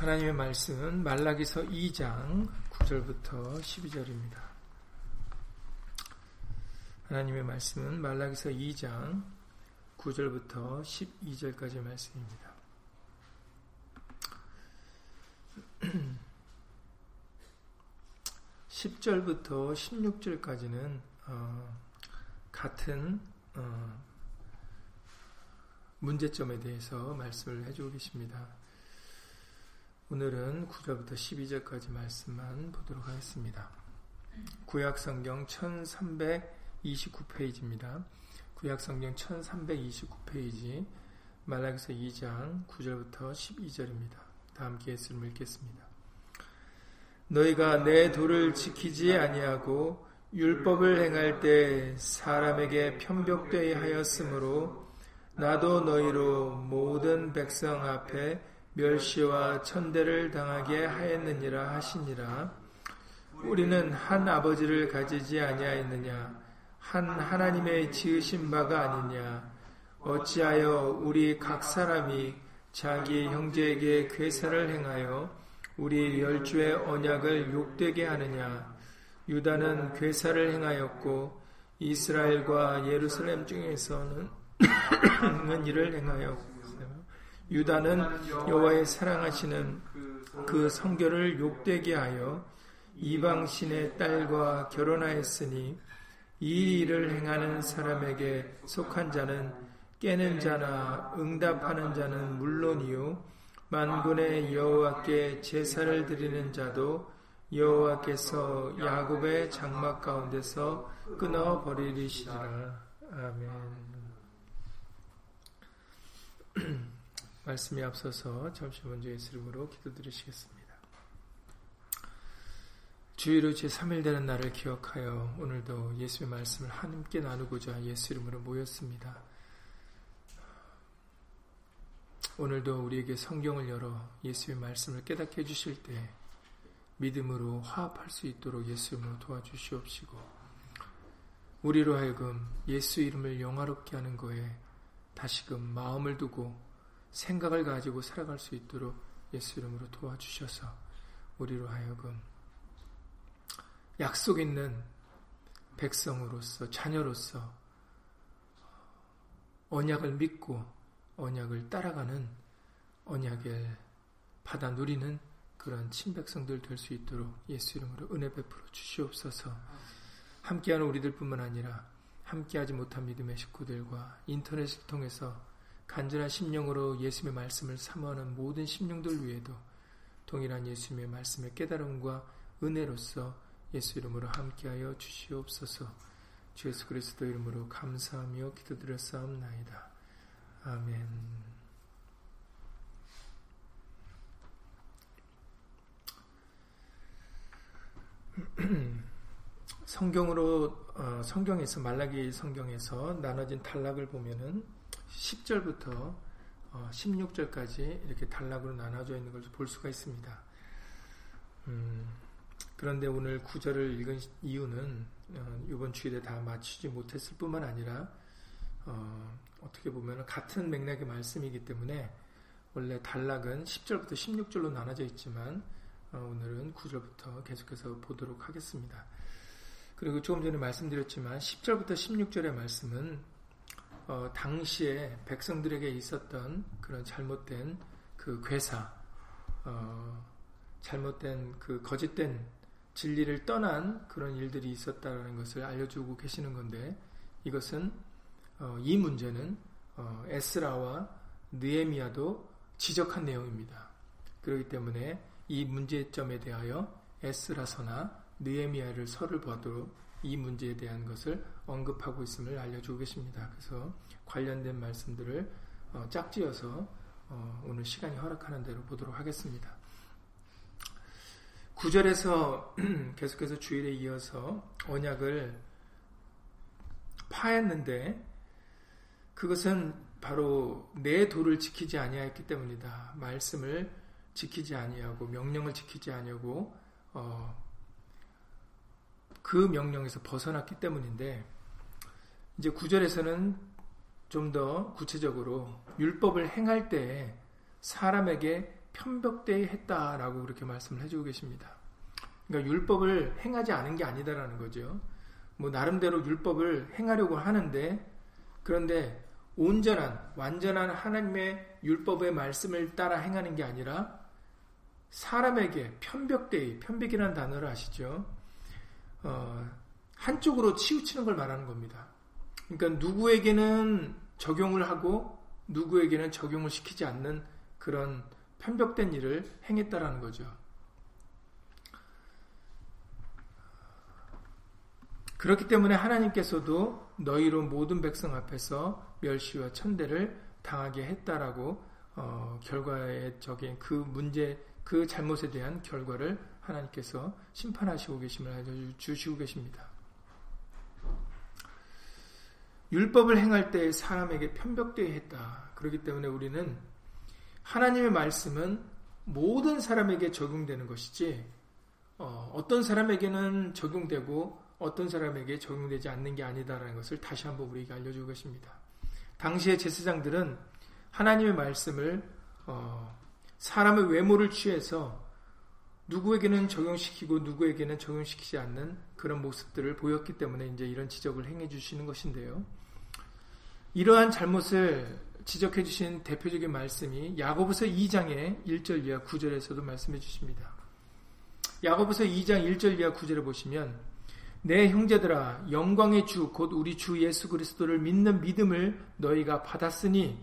하나님의 말씀은 말라기서 2장 9절부터 12절입니다. 하나님의 말씀은 말라기서 2장 9절부터 12절까지 말씀입니다. 10절부터 16절까지는 어, 같은 어, 문제점에 대해서 말씀을 해주고 계십니다. 오늘은 9절부터 12절까지 말씀만 보도록 하겠습니다. 구약성경 1329페이지입니다. 구약성경 1329페이지 말라기서 2장 9절부터 12절입니다. 다 함께 예수를 읽겠습니다. 너희가 내 도를 지키지 아니하고 율법을 행할 때 사람에게 편벽되게 하였으므로 나도 너희로 모든 백성 앞에 멸시와 천대를 당하게 하였느니라 하시니라. 우리는 한 아버지를 가지지 아니하였느냐? 한 하나님의 지으신 바가 아니냐? 어찌하여 우리 각 사람이 자기 형제에게 괴사를 행하여 우리 열주의 언약을 욕되게 하느냐? 유다는 괴사를 행하였고 이스라엘과 예루살렘 중에서는 이를 행하였고 유다는 여호와의 사랑하시는 그 성결을 욕되게 하여 이방 신의 딸과 결혼하였으니 이 일을 행하는 사람에게 속한 자는 깨는 자나 응답하는 자는 물론이요 만군의 여호와께 제사를 드리는 자도 여호와께서 야곱의 장막 가운데서 끊어 버리리시리라 아멘. 말씀이 앞서서 잠시 먼저 예수 이름으로 기도드리시겠습니다. 주의로 제3일 되는 날을 기억하여 오늘도 예수의 말씀을 함께 나누고자 예수 이름으로 모였습니다. 오늘도 우리에게 성경을 열어 예수의 말씀을 깨닫게 해주실 때 믿음으로 화합할 수 있도록 예수 이름으로 도와주시옵시고 우리로 하여금 예수 이름을 영화롭게 하는 거에 다시금 마음을 두고 생각을 가지고 살아갈 수 있도록 예수 이름으로 도와주셔서 우리로 하여금 약속 있는 백성으로서 자녀로서 언약을 믿고 언약을 따라가는 언약을 받아 누리는 그런 친백성들 될 수 있도록 예수 이름으로 은혜 베풀어 주시옵소서. 함께하는 우리들뿐만 아니라 함께하지 못한 믿음의 식구들과 인터넷을 통해서 간절한 심령으로 예수님의 말씀을 사모하는 모든 심령들 위에도 동일한 예수님의 말씀의 깨달음과 은혜로서 예수 이름으로 함께하여 주시옵소서. 주 예수 그리스도 이름으로 감사하며 기도드렸사옵나이다. 아멘. 성경으로 어, 성경에서 말라기 성경에서 나눠진 단락을 보면은 10절부터 16절까지 어, 이렇게 단락으로 나눠져 있는 걸볼 수가 있습니다. 음, 그런데 오늘 9절을 읽은 이유는 어, 이번 주일에 다 맞추지 못했을 뿐만 아니라 어, 떻게 보면 같은 맥락의 말씀이기 때문에 원래 단락은 10절부터 16절로 나눠져 있지만 어, 오늘은 9절부터 계속해서 보도록 하겠습니다. 그리고 조금 전에 말씀드렸지만 10절부터 16절의 말씀은 어, 당시에 백성들에게 있었던 그런 잘못된 그 괴사, 어, 잘못된 그 거짓된 진리를 떠난 그런 일들이 있었다는 것을 알려주고 계시는 건데 이것은 어, 이 문제는 어, 에스라와 느에미아도 지적한 내용입니다. 그렇기 때문에 이 문제점에 대하여 에스라서나 느에미아를 서를 봐도 이 문제에 대한 것을 언급하고 있음을 알려주고 계십니다. 그래서 관련된 말씀들을 어, 짝지어서 어, 오늘 시간이 허락하는 대로 보도록 하겠습니다. 9절에서 계속해서 주일에 이어서 언약을 파했는데 그것은 바로 내 도를 지키지 아니하였기 때문이다. 말씀을 지키지 아니하고 명령을 지키지 아니하고 어, 그 명령에서 벗어났기 때문인데 이제 구절에서는 좀 더 구체적으로 율법을 행할 때 사람에게 편벽되이 했다라고 그렇게 말씀을 해주고 계십니다. 그러니까 율법을 행하지 않은 게 아니다라는 거죠. 뭐 나름대로 율법을 행하려고 하는데 그런데 온전한 완전한 하나님의 율법의 말씀을 따라 행하는 게 아니라 사람에게 편벽되이 편벽이라는 단어를 아시죠? 어, 한쪽으로 치우치는 걸 말하는 겁니다. 그러니까 누구에게는 적용을 하고 누구에게는 적용을 시키지 않는 그런 편벽된 일을 행했다라는 거죠. 그렇기 때문에 하나님께서도 너희로 모든 백성 앞에서 멸시와 천대를 당하게 했다라고 어, 결과에 적인 그 문제 그 잘못에 대한 결과를 하나님께서 심판하시고 계심을 알려주시고 계십니다. 율법을 행할 때 사람에게 편벽되어 했다. 그렇기 때문에 우리는 하나님의 말씀은 모든 사람에게 적용되는 것이지 어, 떤 사람에게는 적용되고 어떤 사람에게 적용되지 않는 게 아니다라는 것을 다시 한번 우리에게 알려주고 계십니다. 당시의 제사장들은 하나님의 말씀을 어, 사람의 외모를 취해서 누구에게는 적용시키고 누구에게는 적용시키지 않는 그런 모습들을 보였기 때문에 이제 이런 지적을 행해 주시는 것인데요. 이러한 잘못을 지적해 주신 대표적인 말씀이 야고보서 2장의 1절 이하 9절에서도 말씀해 주십니다. 야고보서 2장 1절 이하 9절에 보시면 내 형제들아 영광의 주 곧 우리 주 예수 그리스도를 믿는 믿음을 너희가 받았으니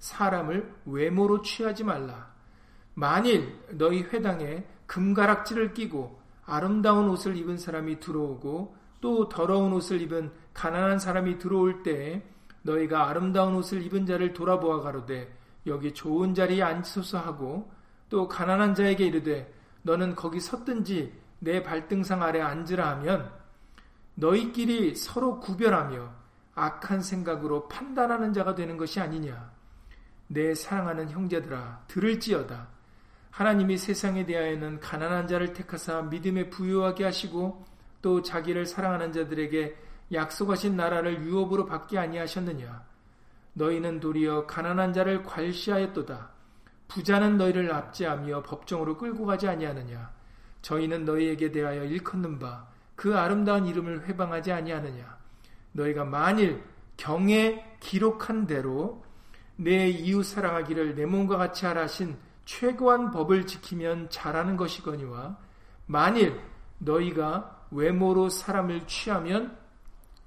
사람을 외모로 취하지 말라. 만일 너희 회당에 금가락지를 끼고 아름다운 옷을 입은 사람이 들어오고 또 더러운 옷을 입은 가난한 사람이 들어올 때 너희가 아름다운 옷을 입은 자를 돌아보아 가로되 여기 좋은 자리에 앉소서 하고 또 가난한 자에게 이르되 너는 거기 섰든지 내 발등상 아래 앉으라 하면 너희끼리 서로 구별하며 악한 생각으로 판단하는 자가 되는 것이 아니냐. 내 사랑하는 형제들아 들을지어다. 하나님이 세상에 대하여는 가난한 자를 택하사 믿음에 부유하게 하시고 또 자기를 사랑하는 자들에게 약속하신 나라를 유업으로 받게 아니하셨느냐. 너희는 도리어 가난한 자를 괄시하였도다. 부자는 너희를 압제하며 법정으로 끌고 가지 아니하느냐. 저희는 너희에게 대하여 일컫는 바 그 아름다운 이름을 회방하지 아니하느냐 너희가 만일 경에 기록한 대로 내 이웃 사랑하기를 내 몸과 같이 하라 하신 최고한 법을 지키면 잘하는 것이거니와 만일 너희가 외모로 사람을 취하면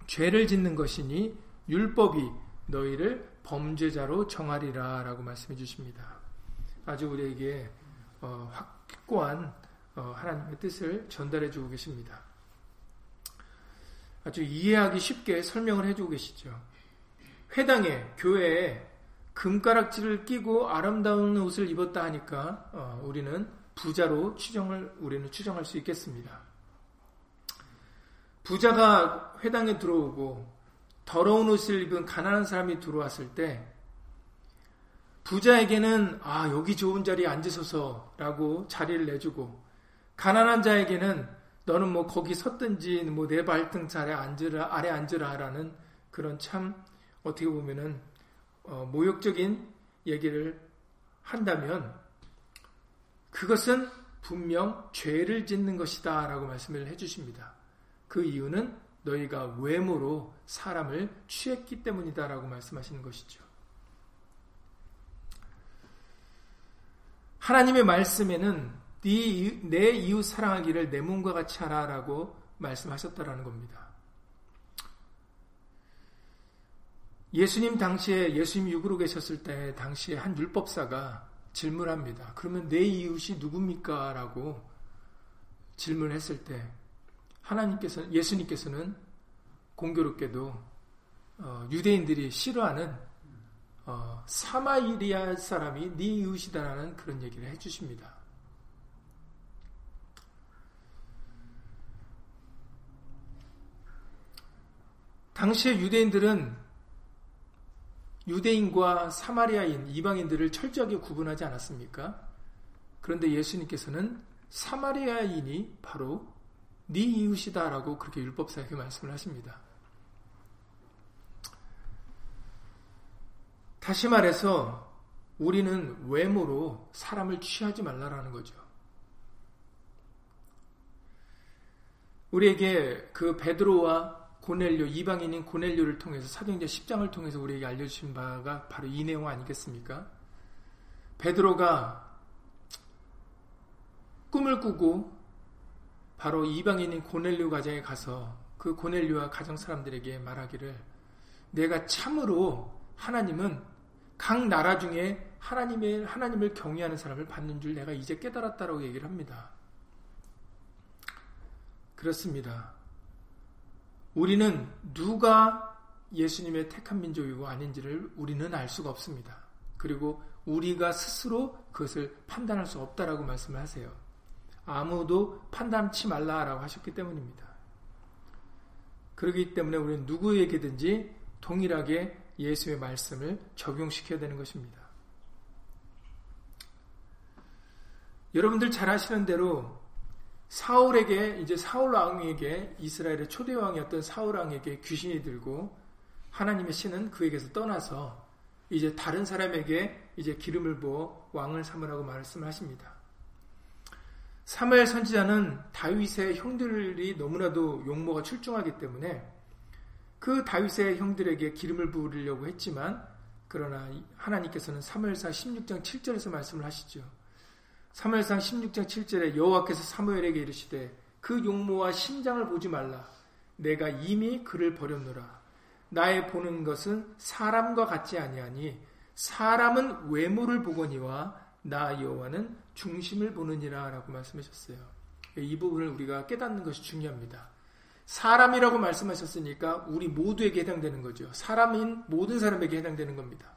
죄를 짓는 것이니 율법이 너희를 범죄자로 정하리라 라고 말씀해 주십니다. 아주 우리에게 어, 확고한 어, 하나님의 뜻을 전달해 주고 계십니다. 아주 이해하기 쉽게 설명을 해주고 계시죠. 회당에, 교회에 금가락지를 끼고 아름다운 옷을 입었다 하니까 어, 우리는 부자로 추정을 우리는 추정할 수 있겠습니다. 부자가 회당에 들어오고 더러운 옷을 입은 가난한 사람이 들어왔을 때 부자에게는 아 여기 좋은 자리에 앉으소서라고 자리를 내주고 가난한 자에게는 너는 뭐 거기 섰든지 뭐 내 발등 아래 앉으라 아래 앉으라라는 그런 참 어떻게 보면은 어, 모욕적인 얘기를 한다면 그것은 분명 죄를 짓는 것이다 라고 말씀을 해주십니다. 그 이유는 너희가 외모로 사람을 취했기 때문이다 라고 말씀하시는 것이죠. 하나님의 말씀에는 네, 내 이웃 사랑하기를 내 몸과 같이 하라라고 말씀하셨다라는 겁니다. 예수님 당시에 예수님 육으로 계셨을 때 당시에 한 율법사가 질문합니다. 그러면 내 이웃이 누굽니까? 라고 질문했을 때 하나님께서 예수님께서는 공교롭게도 어, 유대인들이 싫어하는 어, 사마리아 사람이 네 이웃이다라는 그런 얘기를 해주십니다. 당시의 유대인들은 유대인과 사마리아인 이방인들을 철저하게 구분하지 않았습니까? 그런데 예수님께서는 사마리아인이 바로 네 이웃이다라고 그렇게 율법사에게 말씀을 하십니다. 다시 말해서 우리는 외모로 사람을 취하지 말라라는 거죠. 우리에게 그 베드로와 고넬료 이방인인 고넬료를 통해서 사도행전 10장을 통해서 우리에게 알려주신 바가 바로 이 내용 아니겠습니까? 베드로가 꿈을 꾸고 바로 이방인인 고넬료 가정에 가서 그 고넬료와 가정 사람들에게 말하기를 내가 참으로 하나님은 각 나라 중에 하나님의 하나님을 경외하는 사람을 받는 줄 내가 이제 깨달았다라고 얘기를 합니다. 그렇습니다. 우리는 누가 예수님의 택한 민족이고 아닌지를 우리는 알 수가 없습니다. 그리고 우리가 스스로 그것을 판단할 수 없다라고 말씀을 하세요. 아무도 판단치 말라라고 하셨기 때문입니다. 그렇기 때문에 우리는 누구에게든지 동일하게 예수의 말씀을 적용시켜야 되는 것입니다. 여러분들 잘 아시는 대로 사울에게 이제 사울 왕에게 이스라엘의 초대 왕이었던 사울 왕에게 귀신이 들고 하나님의 신은 그에게서 떠나서 이제 다른 사람에게 이제 기름을 부어 왕을 삼으라고 말씀하십니다. 사무엘 선지자는 다윗의 형들이 너무나도 용모가 출중하기 때문에 그 다윗의 형들에게 기름을 부으려고 했지만 그러나 하나님께서는 사무엘상 16장 7절에서 말씀을 하시죠. 사무엘상 16장 7절에 여호와께서 사무엘에게 이르시되 그 용모와 심장을 보지 말라 내가 이미 그를 버렸노라 나의 보는 것은 사람과 같지 아니하니 사람은 외모를 보거니와 나 여호와는 중심을 보느니라 라고 말씀하셨어요. 이 부분을 우리가 깨닫는 것이 중요합니다. 사람이라고 말씀하셨으니까 우리 모두에게 해당되는 거죠. 사람인 모든 사람에게 해당되는 겁니다.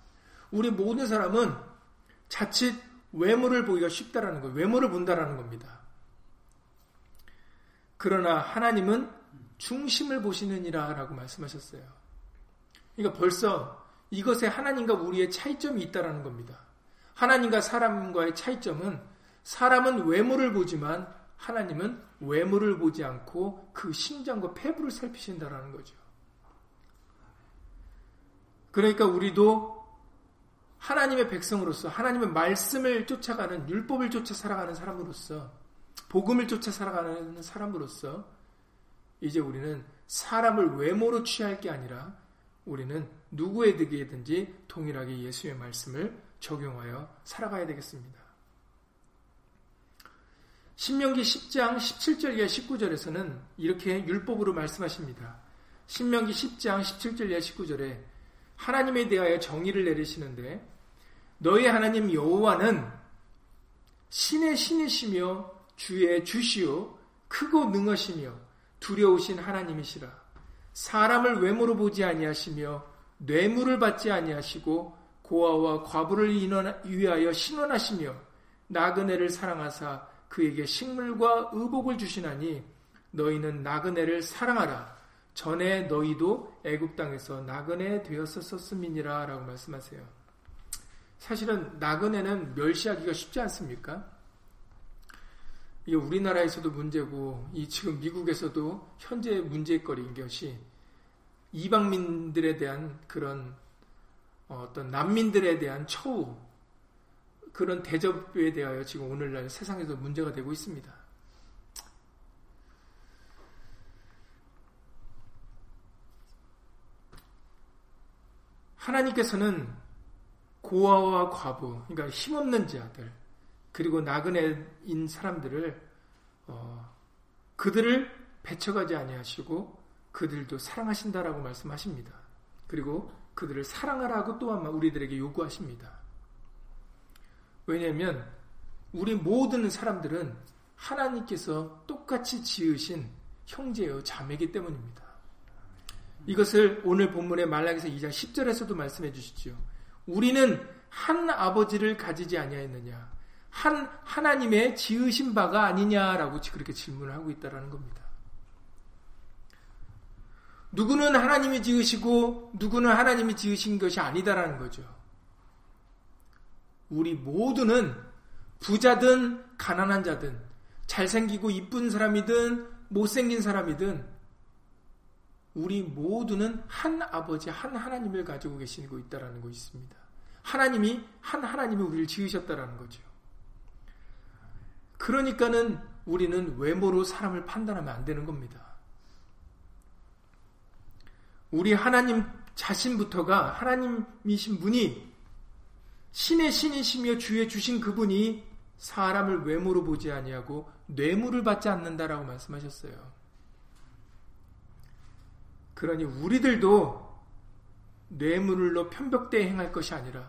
우리 모든 사람은 자칫 외모를 보기가 쉽다라는 거, 외모를 본다라는 겁니다. 그러나 하나님은 중심을 보시느니라 라고 말씀하셨어요. 그러니까 벌써 이것에 하나님과 우리의 차이점이 있다라는 겁니다. 하나님과 사람과의 차이점은 사람은 외모를 보지만 하나님은 외모를 보지 않고 그 심장과 폐부를 살피신다라는 거죠. 그러니까 우리도 하나님의 백성으로서 하나님의 말씀을 쫓아가는 율법을 쫓아 살아가는 사람으로서 복음을 쫓아 살아가는 사람으로서 이제 우리는 사람을 외모로 취할 게 아니라 우리는 누구에게든지 동일하게 예수의 말씀을 적용하여 살아가야 되겠습니다. 신명기 10장 17절 이하 19절에서는 이렇게 율법으로 말씀하십니다. 신명기 10장 17절 이하 19절에 하나님에 대하여 정의를 내리시는데 너희 하나님 여호와는 신의 신이시며 주의 주시오 크고 능하시며 두려우신 하나님이시라 사람을 외모로 보지 아니하시며 뇌물을 받지 아니하시고 고아와 과부를 위하여 신원하시며 나그네를 사랑하사 그에게 식물과 의복을 주시나니 너희는 나그네를 사랑하라. 전에 너희도 애굽 땅에서 나그네 되었었음이니라 라고 말씀하세요. 사실은 나그네는 멸시하기가 쉽지 않습니까? 이게 우리나라에서도 문제고 이 지금 미국에서도 현재 문제거리인 것이 이방민들에 대한 그런 어떤 난민들에 대한 처우 그런 대접에 대하여 지금 오늘날 세상에서 문제가 되고 있습니다. 하나님께서는 고아와 과부, 그러니까 힘없는 자들, 그리고 나그네인 사람들을 어, 그들을 배척하지 아니하시고 그들도 사랑하신다라고 말씀하십니다. 그리고 그들을 사랑하라고 또한 우리들에게 요구하십니다. 왜냐하면 우리 모든 사람들은 하나님께서 똑같이 지으신 형제요 자매이기 때문입니다. 이것을 오늘 본문의 말라기서 2장 10절에서도 말씀해 주시죠. 우리는 한 아버지를 가지지 아니하였느냐? 한 하나님의 지으신 바가 아니냐라고 그렇게 질문을 하고 있다라는 겁니다. 누구는 하나님이 지으시고 누구는 하나님이 지으신 것이 아니다라는 거죠. 우리 모두는 부자든 가난한 자든 잘생기고 이쁜 사람이든 못생긴 사람이든 우리 모두는 한 아버지 한 하나님을 가지고 계시고 있다라는 것이 있습니다. 하나님이 한 하나님이 우리를 지으셨다라는 거죠. 그러니까는 우리는 외모로 사람을 판단하면 안 되는 겁니다. 우리 하나님 자신부터가 하나님이신 분이 신의 신이시며 주의 주신 그분이 사람을 외모로 보지 아니하고 뇌물을 받지 않는다라고 말씀하셨어요. 그러니 우리들도 뇌물로 편벽대 행할 것이 아니라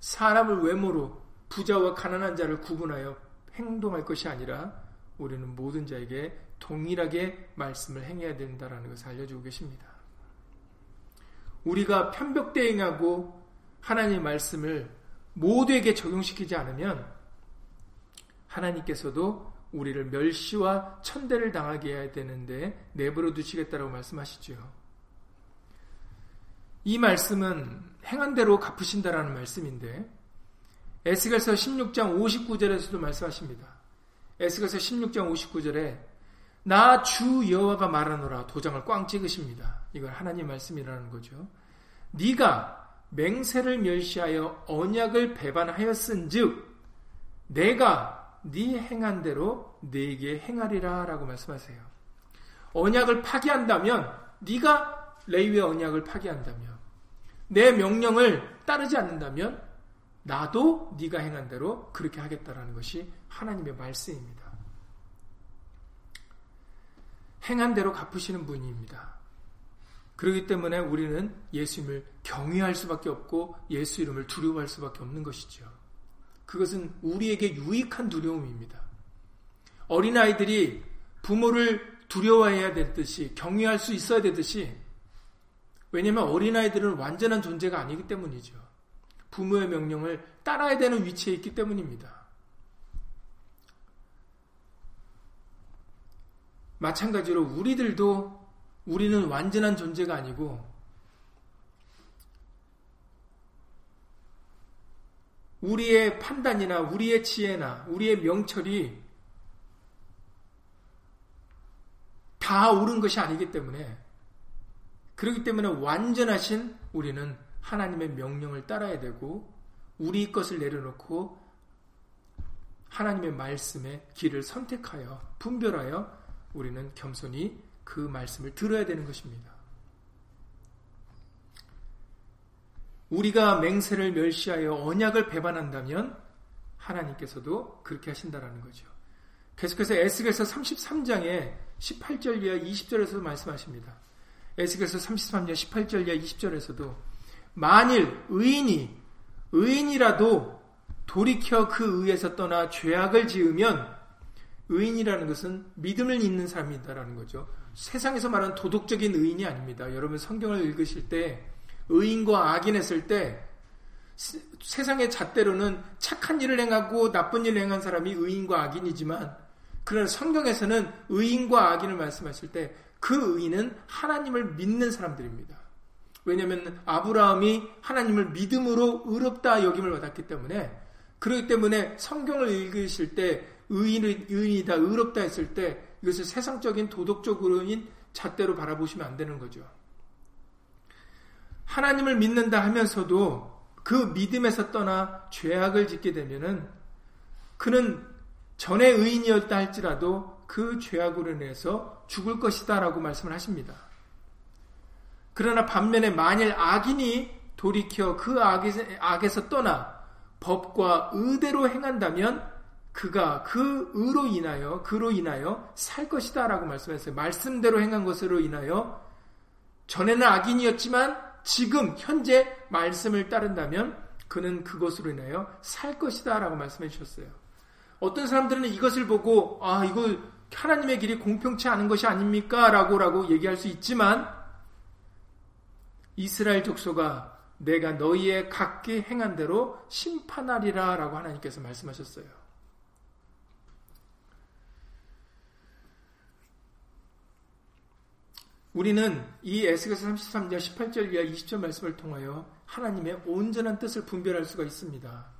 사람을 외모로 부자와 가난한 자를 구분하여 행동할 것이 아니라 우리는 모든 자에게 동일하게 말씀을 행해야 된다라는 것을 알려주고 계십니다. 우리가 편벽대 행하고 하나님의 말씀을 모두에게 적용시키지 않으면 하나님께서도 우리를 멸시와 천대를 당하게 해야 되는데 내버려 두시겠다라고 말씀하시죠. 이 말씀은 행한 대로 갚으신다라는 말씀인데 에스겔서 16장 59절에서도 말씀하십니다. 에스겔서 16장 59절에 나 주 여호와가 말하노라 도장을 꽝 찍으십니다. 이건 하나님 말씀이라는 거죠. 네가 맹세를 멸시하여 언약을 배반하였은즉 내가 네 행한 대로 네게 행하리라라고 말씀하세요. 언약을 파기한다면 네가 레위의 언약을 파기한다면 내 명령을 따르지 않는다면 나도 네가 행한 대로 그렇게 하겠다라는 것이 하나님의 말씀입니다. 행한 대로 갚으시는 분입니다. 그렇기 때문에 우리는 예수님을 경외할 수밖에 없고 예수 이름을 두려워할 수밖에 없는 것이죠. 그것은 우리에게 유익한 두려움입니다. 어린아이들이 부모를 두려워해야 되듯이 경외할 수 있어야 되듯이 왜냐하면 어린아이들은 완전한 존재가 아니기 때문이죠. 부모의 명령을 따라야 되는 위치에 있기 때문입니다. 마찬가지로 우리들도 우리는 완전한 존재가 아니고 우리의 판단이나 우리의 지혜나 우리의 명철이 다 옳은 것이 아니기 때문에 그렇기 때문에 완전하신 우리는 하나님의 명령을 따라야 되고 우리 것을 내려놓고 하나님의 말씀의 길을 선택하여 분별하여 우리는 겸손히 그 말씀을 들어야 되는 것입니다. 우리가 맹세를 멸시하여 언약을 배반한다면 하나님께서도 그렇게 하신다라는 거죠. 계속해서 에스겔서 33장에 18절 이하 20절에서도 말씀하십니다. 에스겔서 33장 18절 이하 20절에서도 만일 의인이 의인이라도 돌이켜 그 의에서 떠나 죄악을 지으면 의인이라는 것은 믿음을 잇는 사람이다라는 거죠. 세상에서 말하는 도덕적인 의인이 아닙니다. 여러분 성경을 읽으실 때 의인과 악인했을 때 세상의 잣대로는 착한 일을 행하고 나쁜 일을 행한 사람이 의인과 악인이지만 그러나 성경에서는 의인과 악인을 말씀하실 때 그 의인은 하나님을 믿는 사람들입니다. 왜냐하면 아브라함이 하나님을 믿음으로 의롭다 여김을 받았기 때문에 그렇기 때문에 성경을 읽으실 때 의인의, 의인이다 의롭다 했을 때 이것을 세상적인 도덕적으로인 잣대로 바라보시면 안 되는 거죠. 하나님을 믿는다 하면서도 그 믿음에서 떠나 죄악을 짓게 되면은 그는 전에 의인이었다 할지라도 그 죄악으로 인해서 죽을 것이다 라고 말씀을 하십니다. 그러나 반면에 만일 악인이 돌이켜 그 악에서 떠나 법과 의대로 행한다면 그가 그 의로 인하여 그로 인하여 살 것이다라고 말씀했어요. 말씀대로 행한 것으로 인하여 전에는 악인이었지만 지금 현재 말씀을 따른다면 그는 그것으로 인하여 살 것이다라고 말씀해 주셨어요. 어떤 사람들은 이것을 보고 아 이거 하나님의 길이 공평치 않은 것이 아닙니까라고 라고 얘기할 수 있지만 이스라엘 족소가 내가 너희의 각기 행한 대로 심판하리라라고 하나님께서 말씀하셨어요. 우리는 이 에스겔서 33장 18절 이하 20절 말씀을 통하여 하나님의 온전한 뜻을 분별할 수가 있습니다.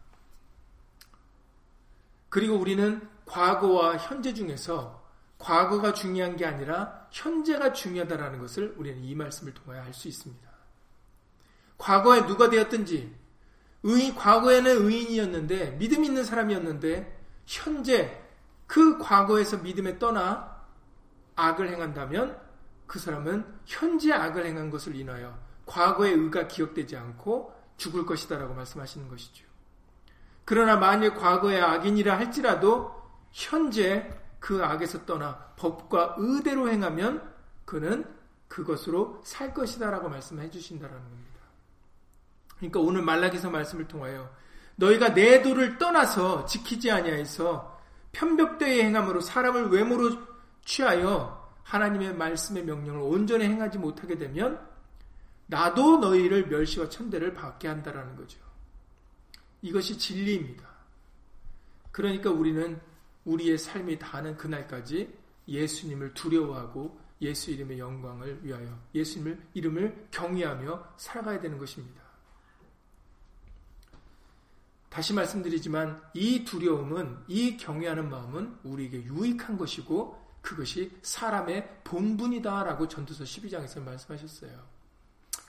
그리고 우리는 과거와 현재 중에서 과거가 중요한 게 아니라 현재가 중요하다는 것을 우리는 이 말씀을 통하여 알 수 있습니다. 과거에 누가 되었든지 의인, 과거에는 의인이었는데, 믿음 있는 사람이었는데, 현재 그 과거에서 믿음에 떠나 악을 행한다면, 그 사람은 현재 악을 행한 것을 인하여 과거의 의가 기억되지 않고 죽을 것이다라고 말씀하시는 것이죠. 그러나 만일 과거의 악인이라 할지라도 현재 그 악에서 떠나 법과 의대로 행하면 그는 그것으로 살 것이다라고 말씀해 주신다라는 겁니다. 그러니까 오늘 말라기서 말씀을 통하여 너희가 내 도를 떠나서 지키지 아니하여서 편벽되이 행함으로 사람을 외모로 취하여 하나님의 말씀의 명령을 온전히 행하지 못하게 되면 나도 너희를 멸시와 천대를 받게 한다라는 거죠. 이것이 진리입니다. 그러니까 우리는 우리의 삶이 다하는 그날까지 예수님을 두려워하고 예수 이름의 영광을 위하여 예수님을 이름을 경외하며 살아가야 되는 것입니다. 다시 말씀드리지만 이 두려움은 이 경외하는 마음은 우리에게 유익한 것이고 그것이 사람의 본분이다라고 전도서 12장에서 말씀하셨어요.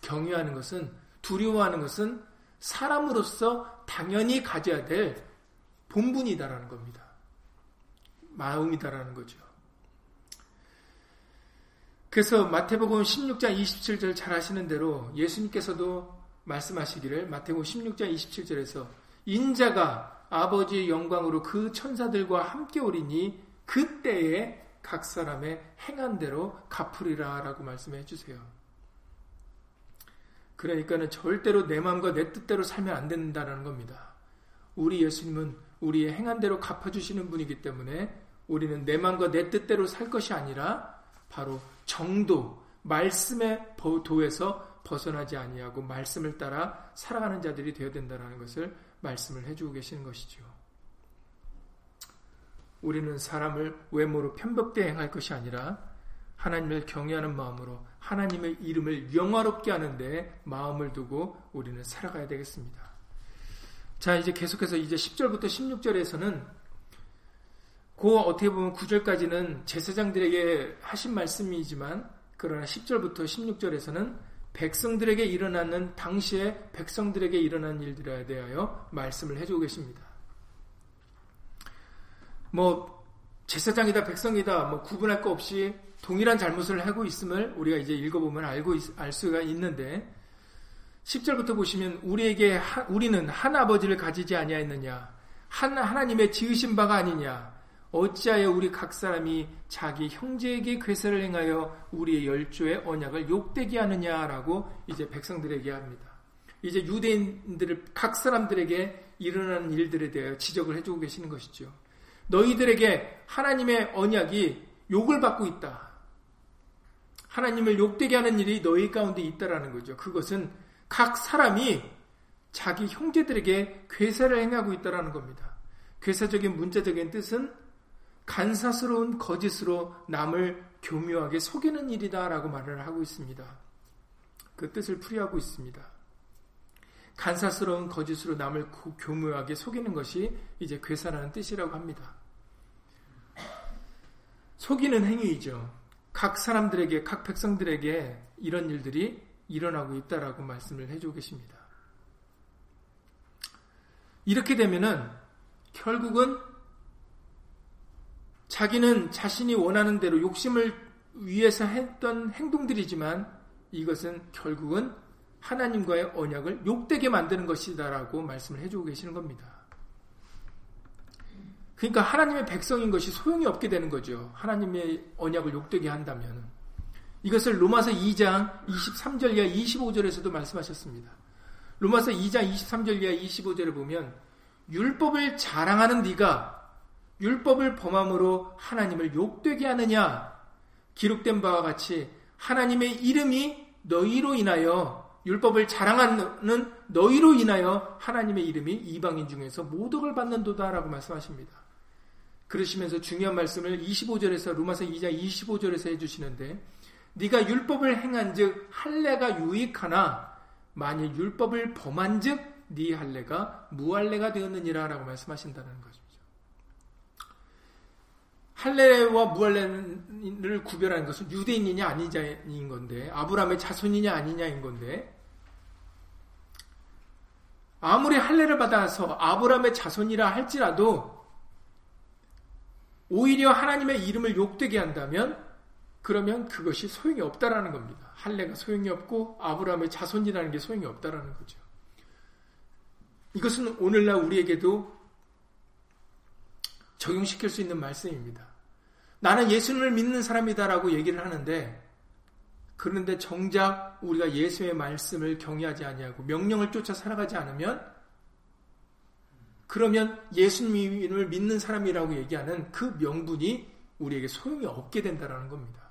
경외하는 것은 두려워하는 것은 사람으로서 당연히 가져야 될 본분이다라는 겁니다. 마음이다라는 거죠. 그래서 마태복음 16장 27절 잘 아시는 대로 예수님께서도 말씀하시기를 마태복음 16장 27절에서 인자가 아버지의 영광으로 그 천사들과 함께 오리니 그때에 각 사람의 행한 대로 갚으리라 라고 말씀해 주세요. 그러니까는 절대로 내 마음과 내 뜻대로 살면 안 된다는 겁니다. 우리 예수님은 우리의 행한 대로 갚아주시는 분이기 때문에 우리는 내 마음과 내 뜻대로 살 것이 아니라 바로 정도, 말씀의 도에서 벗어나지 아니하고 말씀을 따라 살아가는 자들이 되어야 된다는 것을 말씀을 해주고 계시는 것이죠. 우리는 사람을 외모로 편벽대 행할 것이 아니라 하나님을 경외하는 마음으로 하나님의 이름을 영화롭게 하는데 마음을 두고 우리는 살아가야 되겠습니다. 자, 이제 계속해서 이제 10절부터 16절에서는 그 어떻게 보면 9절까지는 제사장들에게 하신 말씀이지만 그러나 10절부터 16절에서는 백성들에게 일어나는 당시에 백성들에게 일어난 일들에 대하여 말씀을 해주고 계십니다. 뭐 제사장이다 백성이다 뭐 구분할 거 없이 동일한 잘못을 하고 있음을 우리가 이제 읽어보면 알고 있, 알 수가 있는데 10절부터 보시면 우리에게 하, 우리는 한 아버지를 가지지 아니하였느냐 한 하나님의 지으신 바가 아니냐 어찌하여 우리 각 사람이 자기 형제에게 괴세를 행하여 우리의 열조의 언약을 욕되게 하느냐라고 이제 백성들에게 합니다. 이제 유대인들을 각 사람들에게 일어나는 일들에 대하여 지적을 해주고 계시는 것이죠. 너희들에게 하나님의 언약이 욕을 받고 있다. 하나님을 욕되게 하는 일이 너희 가운데 있다라는 거죠. 그것은 각 사람이 자기 형제들에게 괴사를 행하고 있다라는 겁니다. 괴사적인 문자적인 뜻은 간사스러운 거짓으로 남을 교묘하게 속이는 일이다라고 말을 하고 있습니다. 그 뜻을 풀이하고 있습니다. 간사스러운 거짓으로 남을 교묘하게 속이는 것이 이제 괴사라는 뜻이라고 합니다. 속이는 행위이죠. 각 사람들에게, 각 백성들에게 이런 일들이 일어나고 있다라고 말씀을 해주고 계십니다. 이렇게 되면은 결국은 자기는 자신이 원하는 대로 욕심을 위해서 했던 행동들이지만 이것은 결국은 하나님과의 언약을 욕되게 만드는 것이다라고 말씀을 해주고 계시는 겁니다. 그러니까 하나님의 백성인 것이 소용이 없게 되는 거죠. 하나님의 언약을 욕되게 한다면. 이것을 로마서 2장 23절 이하 25절에서도 말씀하셨습니다. 로마서 2장 23절 이하 25절을 보면 율법을 자랑하는 네가 율법을 범함으로 하나님을 욕되게 하느냐? 기록된 바와 같이 하나님의 이름이 너희로 인하여 율법을 자랑하는 너희로 인하여 하나님의 이름이 이방인 중에서 모독을 받는도다라고 말씀하십니다. 그러시면서 중요한 말씀을 25절에서 로마서 2장 25절에서 해주시는데 네가 율법을 행한즉 할례가 유익하나 만일 율법을 범한즉 네 할례가 무할례가 되었느니라라고 말씀하신다는 거죠. 할례와 무할례를 구별하는 것은 유대인이냐 아니냐인 건데 아브라함의 자손이냐 아니냐인 건데 아무리 할례를 받아서 아브라함의 자손이라 할지라도 오히려 하나님의 이름을 욕되게 한다면 그러면 그것이 소용이 없다라는 겁니다. 할례가 소용이 없고 아브라함의 자손이라는 게 소용이 없다라는 거죠. 이것은 오늘날 우리에게도 적용시킬 수 있는 말씀입니다. 나는 예수님을 믿는 사람이다라고 얘기를 하는데 그런데 정작 우리가 예수의 말씀을 경외하지 아니하고 명령을 쫓아 살아가지 않으면 그러면 예수님을 믿는 사람이라고 얘기하는 그 명분이 우리에게 소용이 없게 된다라는 겁니다.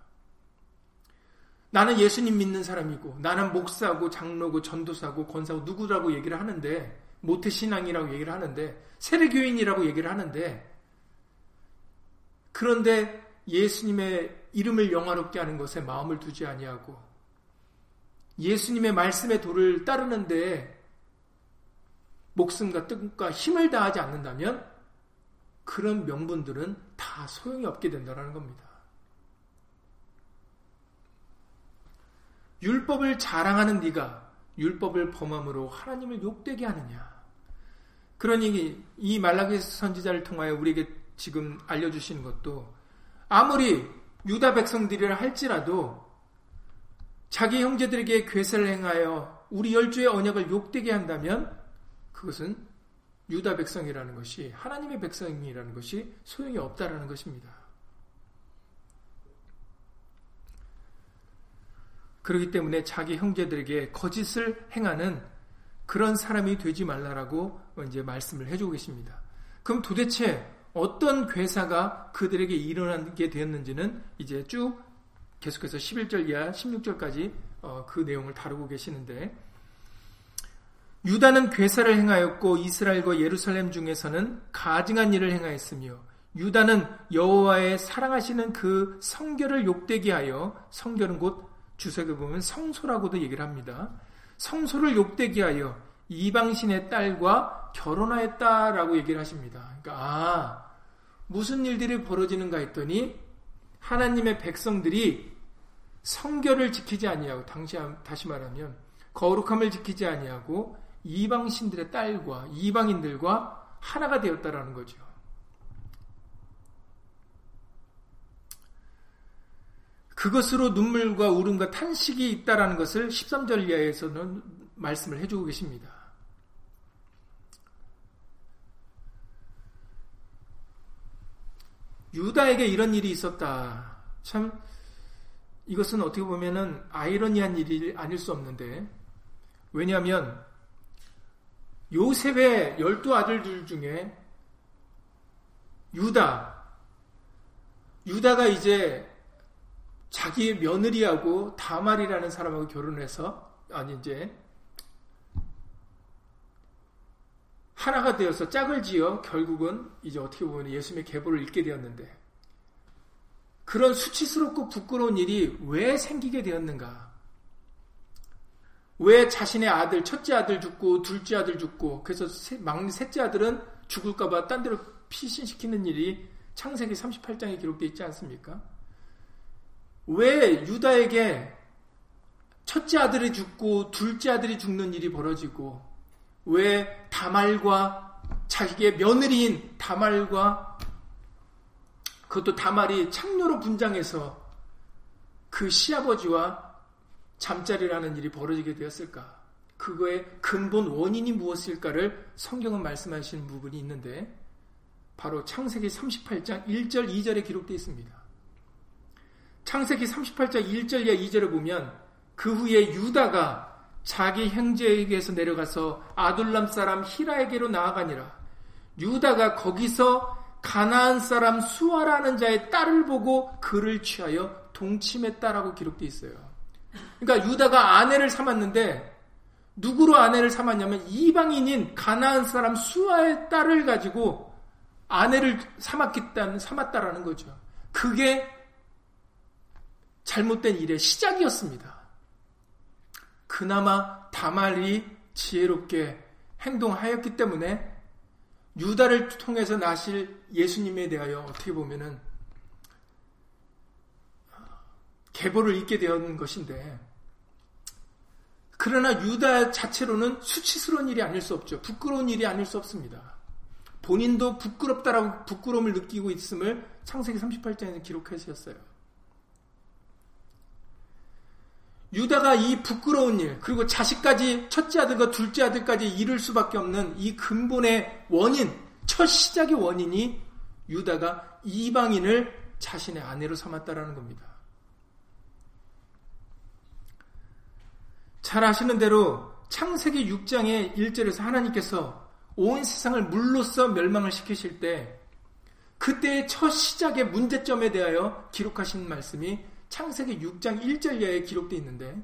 나는 예수님 믿는 사람이고 나는 목사고 장로고 전도사고 권사고 누구라고 얘기를 하는데 모태 신앙이라고 얘기를 하는데 세례교인이라고 얘기를 하는데 그런데 예수님의 이름을 영화롭게 하는 것에 마음을 두지 아니하고 예수님의 말씀의 도를 따르는데 목숨과 뜻과 힘을 다하지 않는다면 그런 명분들은 다 소용이 없게 된다는 겁니다. 율법을 자랑하는 네가 율법을 범함으로 하나님을 욕되게 하느냐. 그러니 이 말라기 선지자를 통하여 우리에게 지금 알려주시는 것도 아무리 유다 백성들이라 할지라도 자기 형제들에게 괴세를 행하여 우리 열주의 언약을 욕되게 한다면 그것은 유다 백성이라는 것이 하나님의 백성이라는 것이 소용이 없다라는 것입니다. 그렇기 때문에 자기 형제들에게 거짓을 행하는 그런 사람이 되지 말라라고 이제 말씀을 해주고 계십니다. 그럼 도대체 어떤 괴사가 그들에게 일어나게 되었는지는 이제 쭉 계속해서 11절 이하 16절까지 어, 그 내용을 다루고 계시는데 유다는 괴사를 행하였고 이스라엘과 예루살렘 중에서는 가증한 일을 행하였으며 유다는 여호와의 사랑하시는 그 성결을 욕되게 하여 성결은 곧 주석에 보면 성소라고도 얘기를 합니다. 성소를 욕되게 하여 이방신의 딸과 결혼하였다라고 얘기를 하십니다. 그러니까 아 무슨 일들이 벌어지는가 했더니 하나님의 백성들이 성결을 지키지 아니하고 당시 다시 말하면 거룩함을 지키지 아니하고 이방신들의 딸과 이방인들과 하나가 되었다라는 거죠. 그것으로 눈물과 울음과 탄식이 있다라는 것을 13절 이하에서는 말씀을 해주고 계십니다. 유다에게 이런 일이 있었다. 참 이것은 어떻게 보면은 아이러니한 일이 아닐 수 없는데 왜냐하면 요셉의 열두 아들들 중에 유다 유다가 이제 자기의 며느리하고 다말이라는 사람하고 결혼해서 아니 이제 하나가 되어서 짝을 지어 결국은 이제 어떻게 보면 예수님의 계보를 읽게 되었는데 그런 수치스럽고 부끄러운 일이 왜 생기게 되었는가? 왜 자신의 아들, 첫째 아들 죽고 둘째 아들 죽고 그래서 막내 셋째 아들은 죽을까봐 딴 데로 피신시키는 일이 창세기 38장에 기록되어 있지 않습니까? 왜 유다에게 첫째 아들이 죽고 둘째 아들이 죽는 일이 벌어지고 왜 다말과 자기의 며느리인 다말과 그것도 다말이 창녀로 분장해서 그 시아버지와 잠자리라는 일이 벌어지게 되었을까? 그거의 근본 원인이 무엇일까를 성경은 말씀하시는 부분이 있는데 바로 창세기 38장 1절 2절에 기록되어 있습니다. 창세기 38장 1절 이하 2절을 보면 그 후에 유다가 자기 형제에게서 내려가서 아둘람 사람 히라에게로 나아가니라. 유다가 거기서 가나안 사람 수아라는 자의 딸을 보고 그를 취하여 동침했다라고 기록되어 있어요. 그러니까 유다가 아내를 삼았는데 누구로 아내를 삼았냐면 이방인인 가나안 사람 수아의 딸을 가지고 아내를 삼았겠다는 삼았다라는 거죠. 그게 잘못된 일의 시작이었습니다. 그나마 다말이 지혜롭게 행동하였기 때문에 유다를 통해서 나실 예수님에 대하여 어떻게 보면은 계보를 잊게 되었는 것인데 그러나 유다 자체로는 수치스러운 일이 아닐 수 없죠. 부끄러운 일이 아닐 수 없습니다. 본인도 부끄럽다라고 부끄러움을 느끼고 있음을 창세기 38장에서 기록하셨어요. 유다가 이 부끄러운 일, 그리고 자식까지, 첫째 아들과 둘째 아들까지 잃을 수밖에 없는 이 근본의 원인, 첫 시작의 원인이 유다가 이방인을 자신의 아내로 삼았다라는 겁니다. 잘 아시는 대로 창세기 6장의 1절에서 하나님께서 온 세상을 물로써 멸망을 시키실 때 그때의 첫 시작의 문제점에 대하여 기록하신 말씀이 창세기 6장 1절 이하에 기록되어 있는데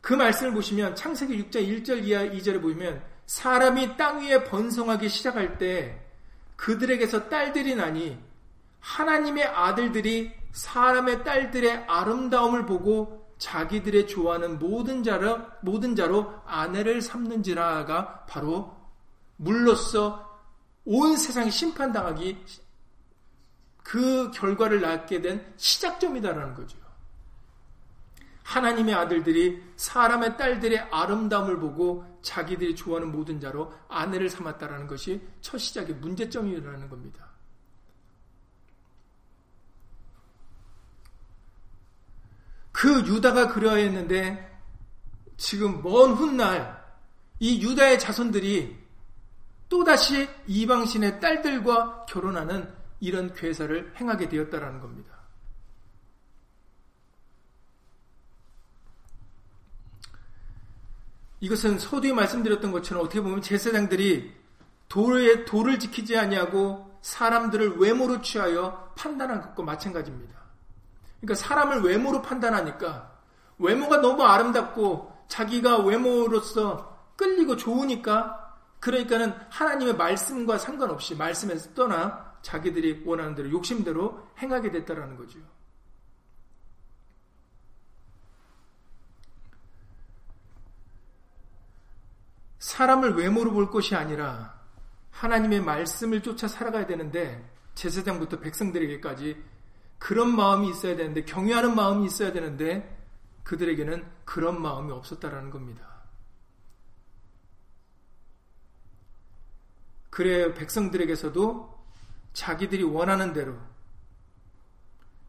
그 말씀을 보시면 창세기 6장 1절 이하 2절에 보면 사람이 땅 위에 번성하기 시작할 때 그들에게서 딸들이 나니 하나님의 아들들이 사람의 딸들의 아름다움을 보고 자기들의 좋아하는 모든 자로 모든 자로 아내를 삼는지라가 바로 물로써 온 세상이 심판당하기 그 결과를 낳게 된 시작점이다라는 거죠. 하나님의 아들들이 사람의 딸들의 아름다움을 보고 자기들이 좋아하는 모든 자로 아내를 삼았다라는 것이 첫 시작의 문제점이라는 겁니다. 그 유다가 그려야 했는데 지금 먼 훗날 이 유다의 자손들이 또다시 이방신의 딸들과 결혼하는 이런 괴사를 행하게 되었다라는 겁니다. 이것은 소두에 말씀드렸던 것처럼 어떻게 보면 제사장들이 돌에 돌을 지키지 아니하고 사람들을 외모로 취하여 판단한 것과 마찬가지입니다. 그러니까 사람을 외모로 판단하니까 외모가 너무 아름답고 자기가 외모로서 끌리고 좋으니까 그러니까는 하나님의 말씀과 상관없이 말씀에서 떠나 자기들이 원하는 대로 욕심대로 행하게 됐다라는 거죠. 사람을 외모로 볼 것이 아니라 하나님의 말씀을 쫓아 살아가야 되는데 제사장부터 백성들에게까지 그런 마음이 있어야 되는데 경외하는 마음이 있어야 되는데 그들에게는 그런 마음이 없었다라는 겁니다. 그래 백성들에게서도 자기들이 원하는 대로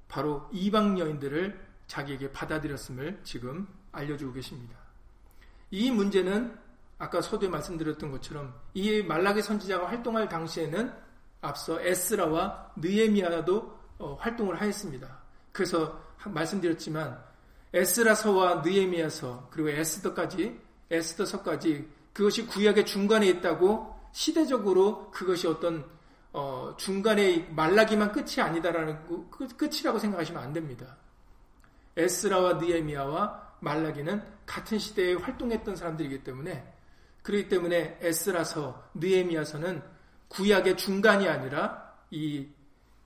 바로 이방 여인들을 자기에게 받아들였음을 지금 알려주고 계십니다. 이 문제는 아까 서두에 말씀드렸던 것처럼 이 말라기 선지자가 활동할 당시에는 앞서 에스라와 느에미아도 어, 활동을 하였습니다. 그래서 말씀드렸지만 에스라서와 느에미아서 그리고 에스더까지 에스더서까지 그것이 구약의 중간에 있다고 시대적으로 그것이 어떤 어, 중간에 말라기만 끝이 아니다라는 끝이라고 생각하시면 안 됩니다. 에스라와 느에미아와 말라기는 같은 시대에 활동했던 사람들이기 때문에 그렇기 때문에 에스라서 느에미아서는 구약의 중간이 아니라 이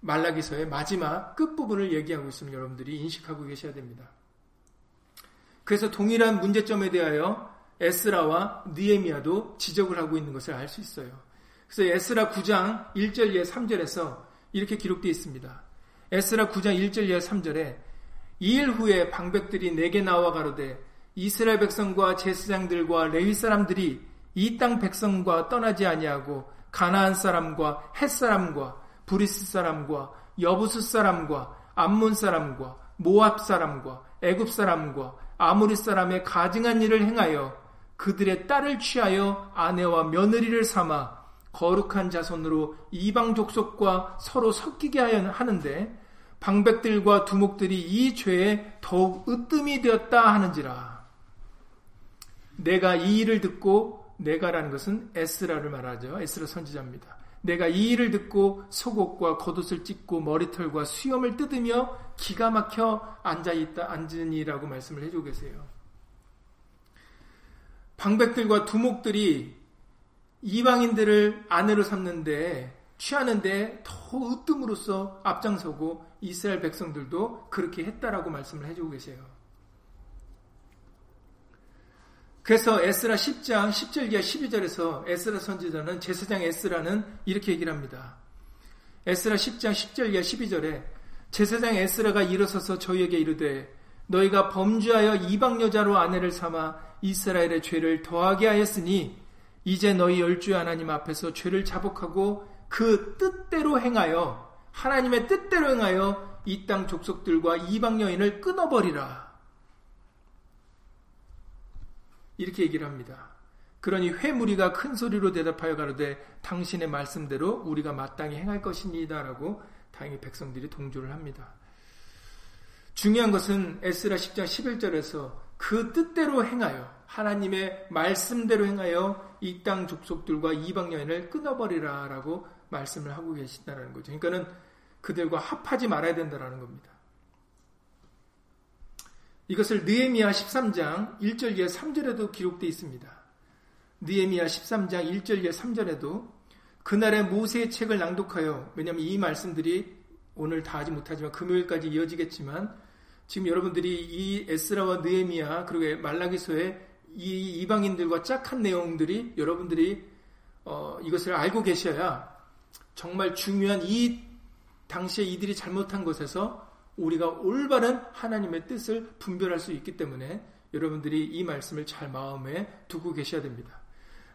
말라기서의 마지막 끝부분을 얘기하고 있으면 여러분들이 인식하고 계셔야 됩니다. 그래서 동일한 문제점에 대하여 에스라와 느에미아도 지적을 하고 있는 것을 알 수 있어요. 그래서 에스라 9장 1절 예 3절에서 이렇게 기록되어 있습니다. 에스라 9장 1절 예 3절에 이일 후에 방백들이 내게 나와 가로되 이스라엘 백성과 제사장들과 레위 사람들이 이 땅 백성과 떠나지 아니하고 가나안 사람과 헷 사람과 브리스 사람과 여부스 사람과 암몬 사람과 모압 사람과 애굽 사람과 아모리 사람의 가증한 일을 행하여 그들의 딸을 취하여 아내와 며느리를 삼아 거룩한 자손으로 이방 족속과 서로 섞이게 하는데 방백들과 두목들이 이 죄에 더욱 으뜸이 되었다 하는지라. 내가 이 일을 듣고 내가라는 것은 에스라를 말하죠. 에스라 선지자입니다. 내가 이 일을 듣고 속옷과 겉옷을 찢고 머리털과 수염을 뜯으며 기가 막혀 앉아 있다 앉으니라고 말씀을 해주고 계세요. 방백들과 두목들이 이방인들을 아내로 삼는데 취하는데 더 으뜸으로써 앞장서고 이스라엘 백성들도 그렇게 했다라고 말씀을 해주고 계세요. 그래서 에스라 10장 10절 이하 12절에서 에스라 선지자는 제사장 에스라는 이렇게 얘기를 합니다. 에스라 10장 10절 이하 12절에 제사장 에스라가 일어서서 저희에게 이르되 너희가 범죄하여 이방 여자로 아내를 삼아 이스라엘의 죄를 더하게 하였으니 이제 너희 열주의 하나님 앞에서 죄를 자복하고 그 뜻대로 행하여 하나님의 뜻대로 행하여 이 땅 족속들과 이방 여인을 끊어버리라. 이렇게 얘기를 합니다. 그러니 회무리가 큰 소리로 대답하여 가로되 당신의 말씀대로 우리가 마땅히 행할 것입니다라고 다행히 백성들이 동조를 합니다. 중요한 것은 에스라 10장 11절에서 그 뜻대로 행하여 하나님의 말씀대로 행하여 이 땅 족속들과 이방 여인을 끊어버리라 라고 말씀을 하고 계신다는 거죠. 그러니까는 그들과 합하지 말아야 된다는 겁니다. 이것을 느에미야 13장 1절 에 3절에도 기록되어 있습니다. 느에미야 13장 1절 에 3절에도 그날의 모세의 책을 낭독하여 왜냐하면 이 말씀들이 오늘 다 하지 못하지만 금요일까지 이어지겠지만 지금 여러분들이 이 에스라와 느에미야 그리고 말라기서의 이 이방인들과 짝한 내용들이 여러분들이 어, 이것을 알고 계셔야 정말 중요한 이 당시에 이들이 잘못한 것에서 우리가 올바른 하나님의 뜻을 분별할 수 있기 때문에 여러분들이 이 말씀을 잘 마음에 두고 계셔야 됩니다.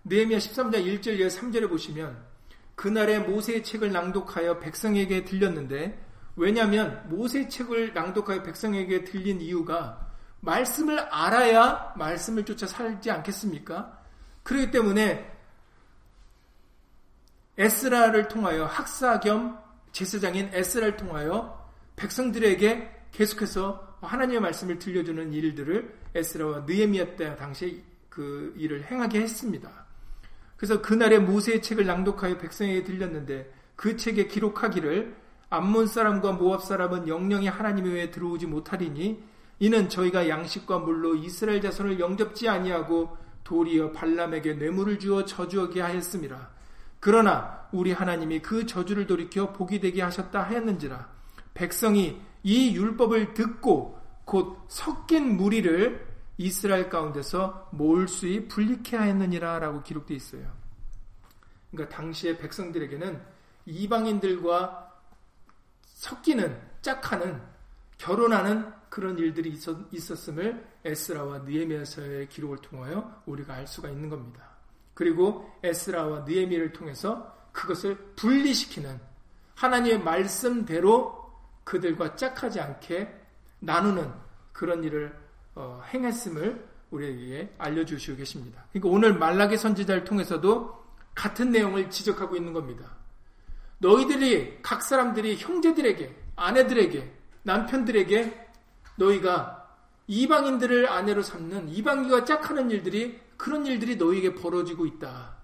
느헤미야 13장 1절 에 3절에 보시면 그날에 모세의 책을 낭독하여 백성에게 들렸는데 왜냐하면 모세의 책을 낭독하여 백성에게 들린 이유가 말씀을 알아야 말씀을 쫓아 살지 않겠습니까? 그렇기 때문에 에스라를 통하여 학사 겸 제사장인 에스라를 통하여 백성들에게 계속해서 하나님의 말씀을 들려주는 일들을 에스라와 느에미아 때 당시에 그 일을 행하게 했습니다. 그래서 그날의 모세의 책을 낭독하여 백성에게 들렸는데 그 책에 기록하기를 암몬 사람과 모압 사람은 영영이 하나님 외에 들어오지 못하리니 이는 저희가 양식과 물로 이스라엘 자손을 영접지 아니하고 도리어 발람에게 뇌물을 주어 저주하게 하였습니다. 그러나 우리 하나님이 그 저주를 돌이켜 복이 되게 하셨다 하였는지라 백성이 이 율법을 듣고 곧 섞인 무리를 이스라엘 가운데서 몰수히 분리케 하였느니라 라고 기록되어 있어요. 그러니까 당시의 백성들에게는 이방인들과 섞이는 짝하는 결혼하는 그런 일들이 있었, 음을 에스라와 느에미아서의 기록을 통하여 우리가 알 수가 있는 겁니다. 그리고 에스라와 느에미를 통해서 그것을 분리시키는 하나님의 말씀대로 그들과 짝하지 않게 나누는 그런 일을 어, 행했음을 우리에게 알려주시고 계십니다. 그러니까 오늘 말라기 선지자를 통해서도 같은 내용을 지적하고 있는 겁니다. 너희들이 각 사람들이 형제들에게 아내들에게 남편들에게 너희가 이방인들을 아내로 삼는 이방인과 짝하는 일들이 그런 일들이 너희에게 벌어지고 있다.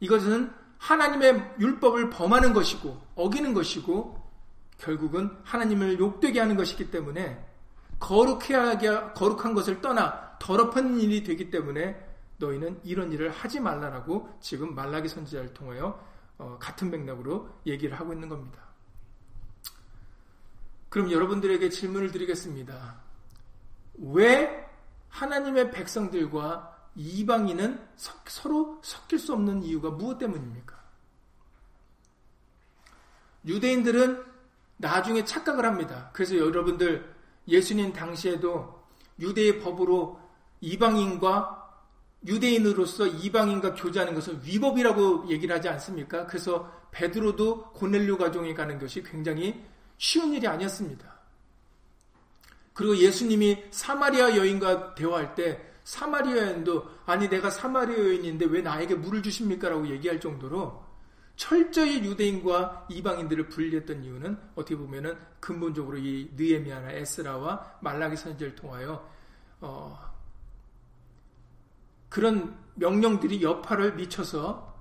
이것은 하나님의 율법을 범하는 것이고 어기는 것이고 결국은 하나님을 욕되게 하는 것이기 때문에 거룩하게 거룩한 것을 떠나 더럽은 일이 되기 때문에 너희는 이런 일을 하지 말라라고 지금 말라기 선지자를 통하여 어, 같은 맥락으로 얘기를 하고 있는 겁니다. 그럼 여러분들에게 질문을 드리겠습니다. 왜 하나님의 백성들과 이방인은 서로 섞일 수 없는 이유가 무엇 때문입니까? 유대인들은 나중에 착각을 합니다. 그래서 여러분들 예수님 당시에도 유대의 법으로 이방인과 유대인으로서 이방인과 교제하는 것은 위법이라고 얘기를 하지 않습니까? 그래서 베드로도 고넬료 가정에 가는 것이 굉장히 쉬운 일이 아니었습니다. 그리고 예수님이 사마리아 여인과 대화할 때 사마리아 여인도 아니 내가 사마리아 여인인데 왜 나에게 물을 주십니까? 라고 얘기할 정도로 철저히 유대인과 이방인들을 분리했던 이유는 어떻게 보면은 근본적으로 이 느에미아나 에스라와 말라기 선지를 통하여 어, 그런 명령들이 여파를 미쳐서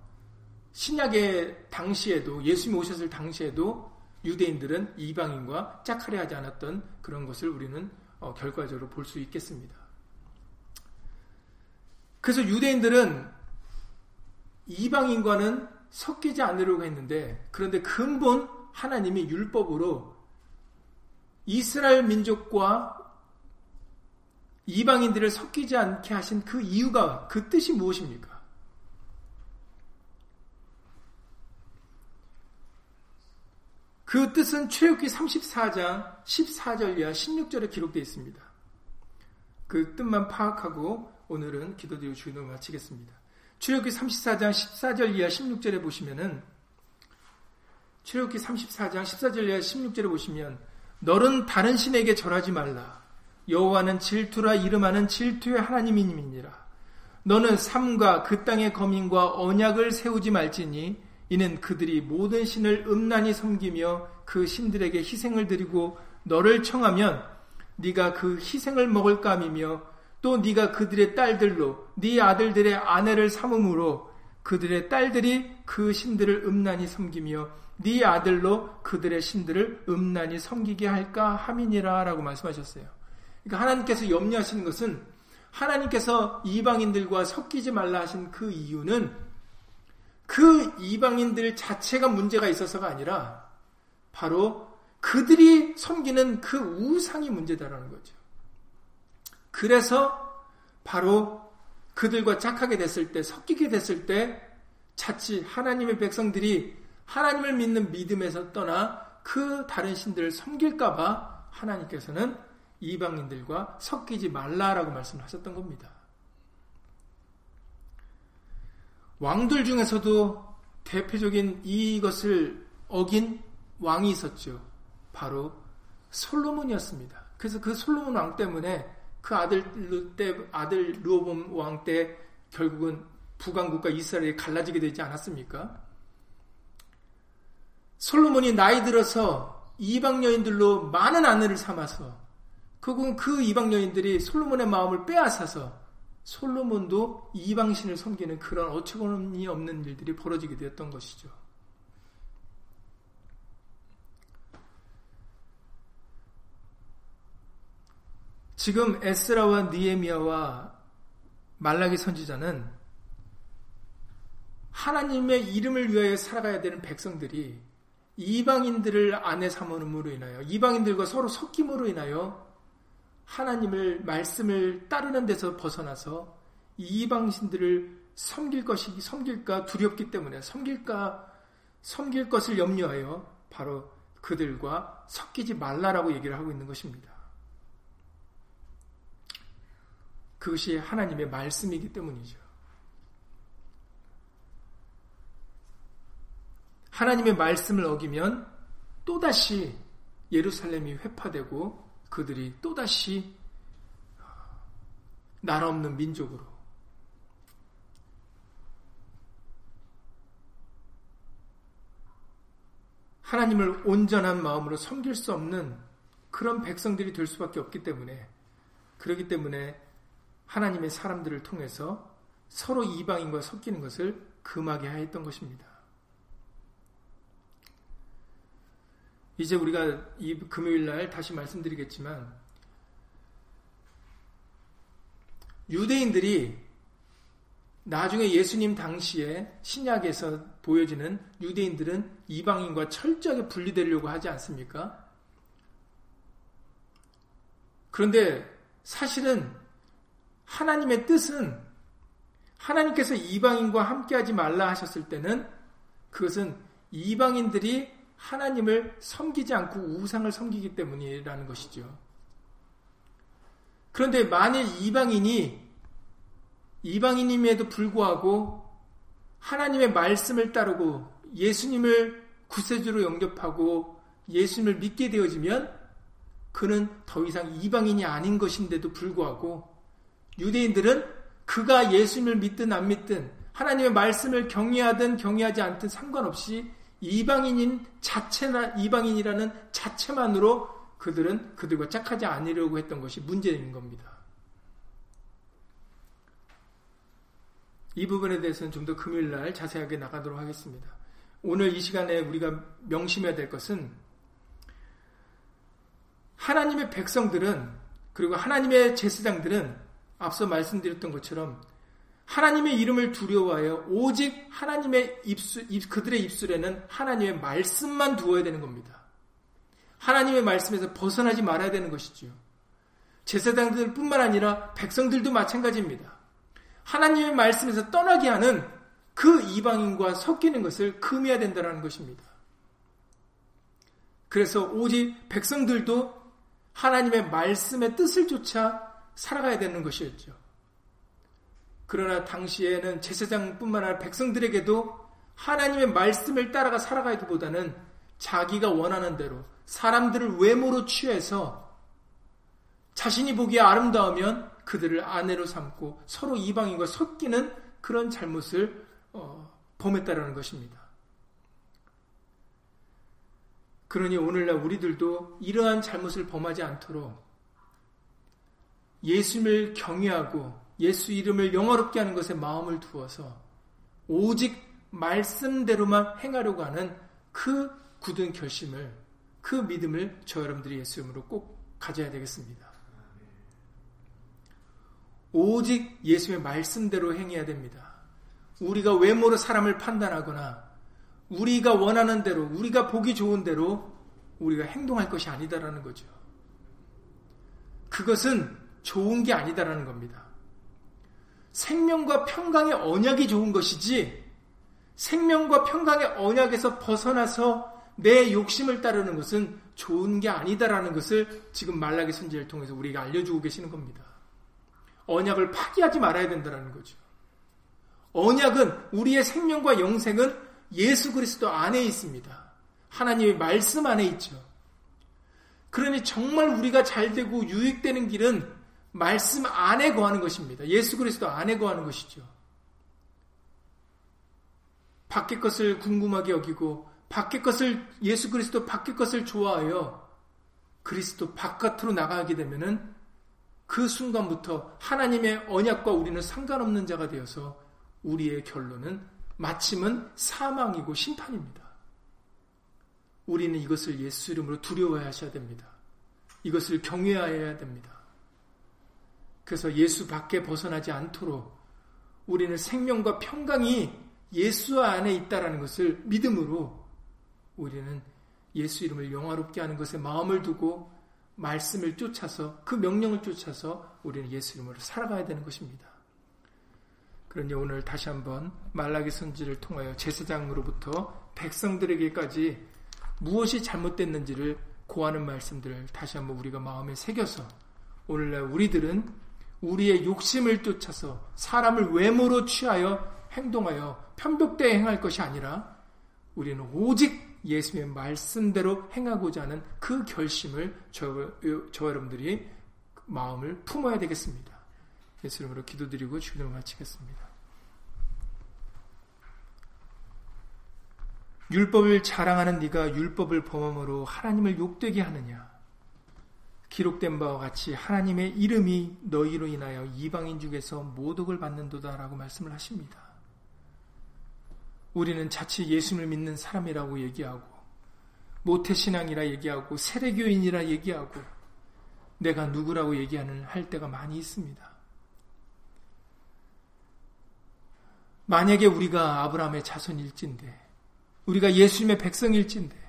신약의 당시에도 예수님이 오셨을 당시에도 유대인들은 이방인과 짝하려 하지 않았던 그런 것을 우리는 어, 결과적으로 볼 수 있겠습니다. 그래서 유대인들은 이방인과는 섞이지 않으려고 했는데 그런데 근본 하나님이 율법으로 이스라엘 민족과 이방인들을 섞이지 않게 하신 그 이유가 그 뜻이 무엇입니까? 그 뜻은 출애굽기 34장 14절 이하 16절에 기록되어 있습니다. 그 뜻만 파악하고 오늘은 기도드리고 주기도 마치겠습니다. 출애굽기 34장 14절 이하 16절에 보시면은 출애굽기 34장 14절 이하 16절에 보시면 너는 다른 신에게 절하지 말라. 여호와는 질투라 이름하는 질투의 하나님이니라. 너는 삶과 그 땅의 거민과 언약을 세우지 말지니 이는 그들이 모든 신을 음란히 섬기며 그 신들에게 희생을 드리고 너를 청하면 네가 그 희생을 먹을 감이며 또 네가 그들의 딸들로 네 아들들의 아내를 삼음으로 그들의 딸들이 그 신들을 음란히 섬기며 네 아들로 그들의 신들을 음란히 섬기게 할까 함이니라라고 말씀하셨어요. 그러니까 하나님께서 염려하시는 것은 하나님께서 이방인들과 섞이지 말라 하신 그 이유는 그 이방인들 자체가 문제가 있어서가 아니라 바로 그들이 섬기는 그 우상이 문제다라는 거죠. 그래서 바로 그들과 짝하게 됐을 때, 섞이게 됐을 때, 자칫 하나님의 백성들이 하나님을 믿는 믿음에서 떠나 그 다른 신들을 섬길까봐 하나님께서는 이방인들과 섞이지 말라라고 말씀하셨던 겁니다. 왕들 중에서도 대표적인 이것을 어긴 왕이 있었죠. 바로 솔로몬이었습니다. 그래서 그 솔로몬 왕 때문에 그 아들 때 아들 루오봄 왕 때 결국은 북왕국과 이스라엘이 갈라지게 되지 않았습니까? 솔로몬이 나이 들어서 이방 여인들로 많은 아내를 삼아서 결국은 그 이방 여인들이 솔로몬의 마음을 빼앗아서 솔로몬도 이방신을 섬기는 그런 어처구니 없는 일들이 벌어지게 되었던 것이죠. 지금 에스라와 니에미아와 말라기 선지자는 하나님의 이름을 위하여 살아가야 되는 백성들이 이방인들을 아내 삼음으로 인하여 이방인들과 서로 섞임으로 인하여 하나님을 말씀을 따르는 데서 벗어나서 이방신들을 섬길 것이 섬길까 두렵기 때문에 섬길까 섬길 것을 염려하여 바로 그들과 섞이지 말라라고 얘기를 하고 있는 것입니다. 그것이 하나님의 말씀이기 때문이죠. 하나님의 말씀을 어기면 또다시 예루살렘이 회파되고 그들이 또다시 나라 없는 민족으로 하나님을 온전한 마음으로 섬길 수 없는 그런 백성들이 될 수밖에 없기 때문에 그러기 때문에 하나님의 사람들을 통해서 서로 이방인과 섞이는 것을 금하게 하였던 것입니다. 이제 우리가 이 금요일 날 다시 말씀드리겠지만 유대인들이 나중에 예수님 당시에 신약에서 보여지는 유대인들은 이방인과 철저하게 분리되려고 하지 않습니까? 그런데 사실은 하나님의 뜻은 하나님께서 이방인과 함께하지 말라 하셨을 때는 그것은 이방인들이 하나님을 섬기지 않고 우상을 섬기기 때문이라는 것이죠. 그런데 만일 이방인이 이방인임에도 불구하고 하나님의 말씀을 따르고 예수님을 구세주로 영접하고 예수님을 믿게 되어지면 그는 더 이상 이방인이 아닌 것인데도 불구하고 유대인들은 그가 예수님을 믿든 안 믿든 하나님의 말씀을 경외하든 경외하지 않든 상관없이 이방인인 자체나 이방인이라는 자체만으로 그들은 그들과 짝하지 않으려고 했던 것이 문제인 겁니다. 이 부분에 대해서는 좀 더 금요일 날 자세하게 나가도록 하겠습니다. 오늘 이 시간에 우리가 명심해야 될 것은 하나님의 백성들은 그리고 하나님의 제사장들은 앞서 말씀드렸던 것처럼 하나님의 이름을 두려워하여 오직 하나님의 입술, 그들의 입술에는 하나님의 말씀만 두어야 되는 겁니다. 하나님의 말씀에서 벗어나지 말아야 되는 것이지요. 제사장들 뿐만 아니라 백성들도 마찬가지입니다. 하나님의 말씀에서 떠나게 하는 그 이방인과 섞이는 것을 금해야 된다는 것입니다. 그래서 오직 백성들도 하나님의 말씀의 뜻을 쫓아 살아가야 되는 것이었죠. 그러나 당시에는 제사장뿐만 아니라 백성들에게도 하나님의 말씀을 따라가 살아가기보다는 자기가 원하는 대로 사람들을 외모로 취해서 자신이 보기에 아름다우면 그들을 아내로 삼고 서로 이방인과 섞이는 그런 잘못을 어, 범했다라는 것입니다. 그러니 오늘날 우리들도 이러한 잘못을 범하지 않도록 예수님을 경외하고 예수 이름을 영화롭게 하는 것에 마음을 두어서 오직 말씀대로만 행하려고 하는 그 굳은 결심을 그 믿음을 저 여러분들이 예수 이름으로 꼭 가져야 되겠습니다. 오직 예수의 말씀대로 행해야 됩니다. 우리가 외모로 사람을 판단하거나 우리가 원하는 대로 우리가 보기 좋은 대로 우리가 행동할 것이 아니다라는 거죠. 그것은 좋은 게 아니다라는 겁니다. 생명과 평강의 언약이 좋은 것이지 생명과 평강의 언약에서 벗어나서 내 욕심을 따르는 것은 좋은 게 아니다라는 것을 지금 말라기 선지를 통해서 우리가 알려주고 계시는 겁니다. 언약을 파기하지 말아야 된다는 거죠. 언약은 우리의 생명과 영생은 예수 그리스도 안에 있습니다. 하나님의 말씀 안에 있죠. 그러니 정말 우리가 잘 되고 유익되는 길은 말씀 안에 거하는 것입니다. 예수 그리스도 안에 거하는 것이죠. 밖의 것을 궁금하게 여기고 밖의 것을 예수 그리스도 밖의 것을 좋아하여 그리스도 바깥으로 나가게 되면은 그 순간부터 하나님의 언약과 우리는 상관없는 자가 되어서 우리의 결론은 마침은 사망이고 심판입니다. 우리는 이것을 예수 이름으로 두려워해야 하셔야 됩니다. 이것을 경외하여야 됩니다. 그래서 예수 밖에 벗어나지 않도록 우리는 생명과 평강이 예수 안에 있다라는 것을 믿음으로 우리는 예수 이름을 영화롭게 하는 것에 마음을 두고 말씀을 쫓아서 그 명령을 쫓아서 우리는 예수 이름으로 살아가야 되는 것입니다. 그러니 오늘 다시 한번 말라기 선지를 통하여 제사장으로부터 백성들에게까지 무엇이 잘못됐는지를 고하는 말씀들을 다시 한번 우리가 마음에 새겨서 오늘날 우리들은 우리의 욕심을 쫓아서 사람을 외모로 취하여 행동하여 편벽대에 행할 것이 아니라 우리는 오직 예수의 말씀대로 행하고자 하는 그 결심을 저, 저 여러분들이 마음을 품어야 되겠습니다. 예수 이름으로 기도드리고 주기도를 마치겠습니다. 율법을 자랑하는 네가 율법을 범함으로 하나님을 욕되게 하느냐? 기록된 바와 같이 하나님의 이름이 너희로 인하여 이방인 중에서 모독을 받는도다라고 말씀을 하십니다. 우리는 자칫 예수를 믿는 사람이라고 얘기하고 모태신앙이라 얘기하고 세례교인이라 얘기하고 내가 누구라고 얘기하는 할 때가 많이 있습니다. 만약에 우리가 아브라함의 자손일진데 우리가 예수님의 백성일진데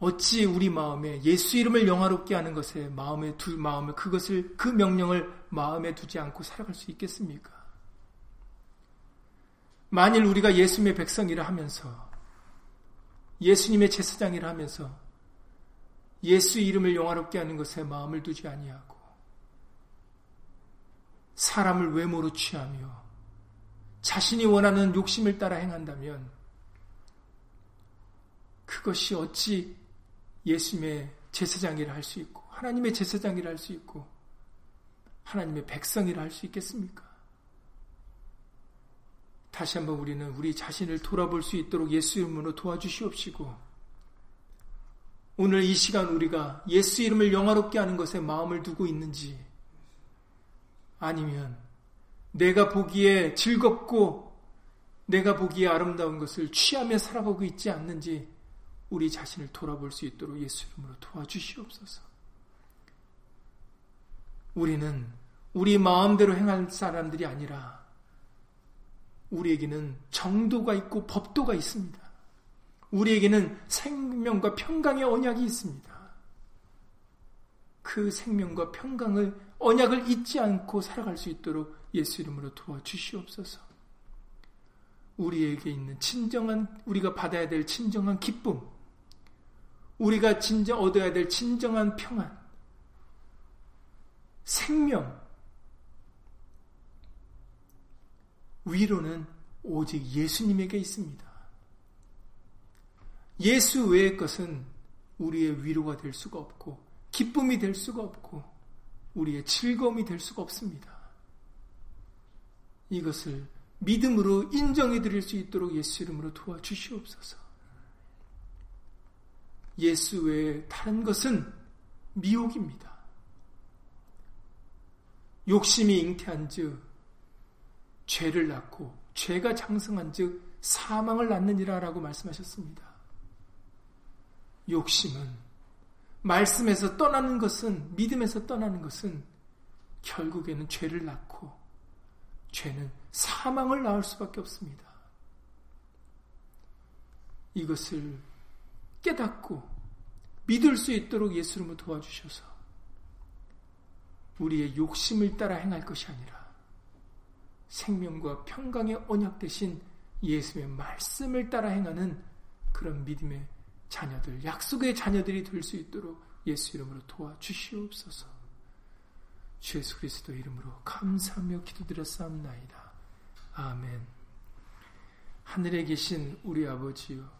어찌 우리 마음에 예수 이름을 영화롭게 하는 것에 마음에 두 마음을 그것을 그 명령을 마음에 두지 않고 살아갈 수 있겠습니까? 만일 우리가 예수님의 백성이라 하면서 예수님의 제사장이라 하면서 예수 이름을 영화롭게 하는 것에 마음을 두지 아니하고 사람을 외모로 취하며 자신이 원하는 욕심을 따라 행한다면 그것이 어찌 예수님의 제사장이라 할 수 있고 하나님의 제사장이라 할 수 있고 하나님의 백성이라 할 수 있겠습니까? 다시 한번 우리는 우리 자신을 돌아볼 수 있도록 예수 이름으로 도와주시옵시고 오늘 이 시간 우리가 예수 이름을 영화롭게 하는 것에 마음을 두고 있는지 아니면 내가 보기에 즐겁고 내가 보기에 아름다운 것을 취하며 살아가고 있지 않는지 우리 자신을 돌아볼 수 있도록 예수 이름으로 도와주시옵소서. 우리는 우리 마음대로 행할 사람들이 아니라 우리에게는 정도가 있고 법도가 있습니다. 우리에게는 생명과 평강의 언약이 있습니다. 그 생명과 평강을 언약을 잊지 않고 살아갈 수 있도록 예수 이름으로 도와주시옵소서. 우리에게 있는 진정한 우리가 받아야 될 진정한 기쁨, 우리가 진정 얻어야 될 진정한 평안, 생명, 위로는 오직 예수님에게 있습니다. 예수 외의 것은 우리의 위로가 될 수가 없고, 기쁨이 될 수가 없고, 우리의 즐거움이 될 수가 없습니다. 이것을 믿음으로 인정해 드릴 수 있도록 예수 이름으로 도와주시옵소서. 예수 외에 다른 것은 미혹입니다. 욕심이 잉태한 즉, 죄를 낳고, 죄가 장성한 즉, 사망을 낳느니라 라고 말씀하셨습니다. 욕심은, 말씀에서 떠나는 것은, 믿음에서 떠나는 것은, 결국에는 죄를 낳고, 죄는 사망을 낳을 수밖에 없습니다. 이것을 깨닫고 믿을 수 있도록 예수님을 도와주셔서 우리의 욕심을 따라 행할 것이 아니라 생명과 평강의 언약 대신 예수의 말씀을 따라 행하는 그런 믿음의 자녀들, 약속의 자녀들이 될 수 있도록 예수 이름으로 도와주시옵소서. 주 예수 그리스도 이름으로 감사하며 기도드렸사옵나이다. 아멘. 하늘에 계신 우리 아버지요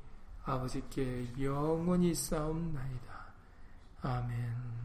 아버지께 영원히 싸움나이다. 아멘.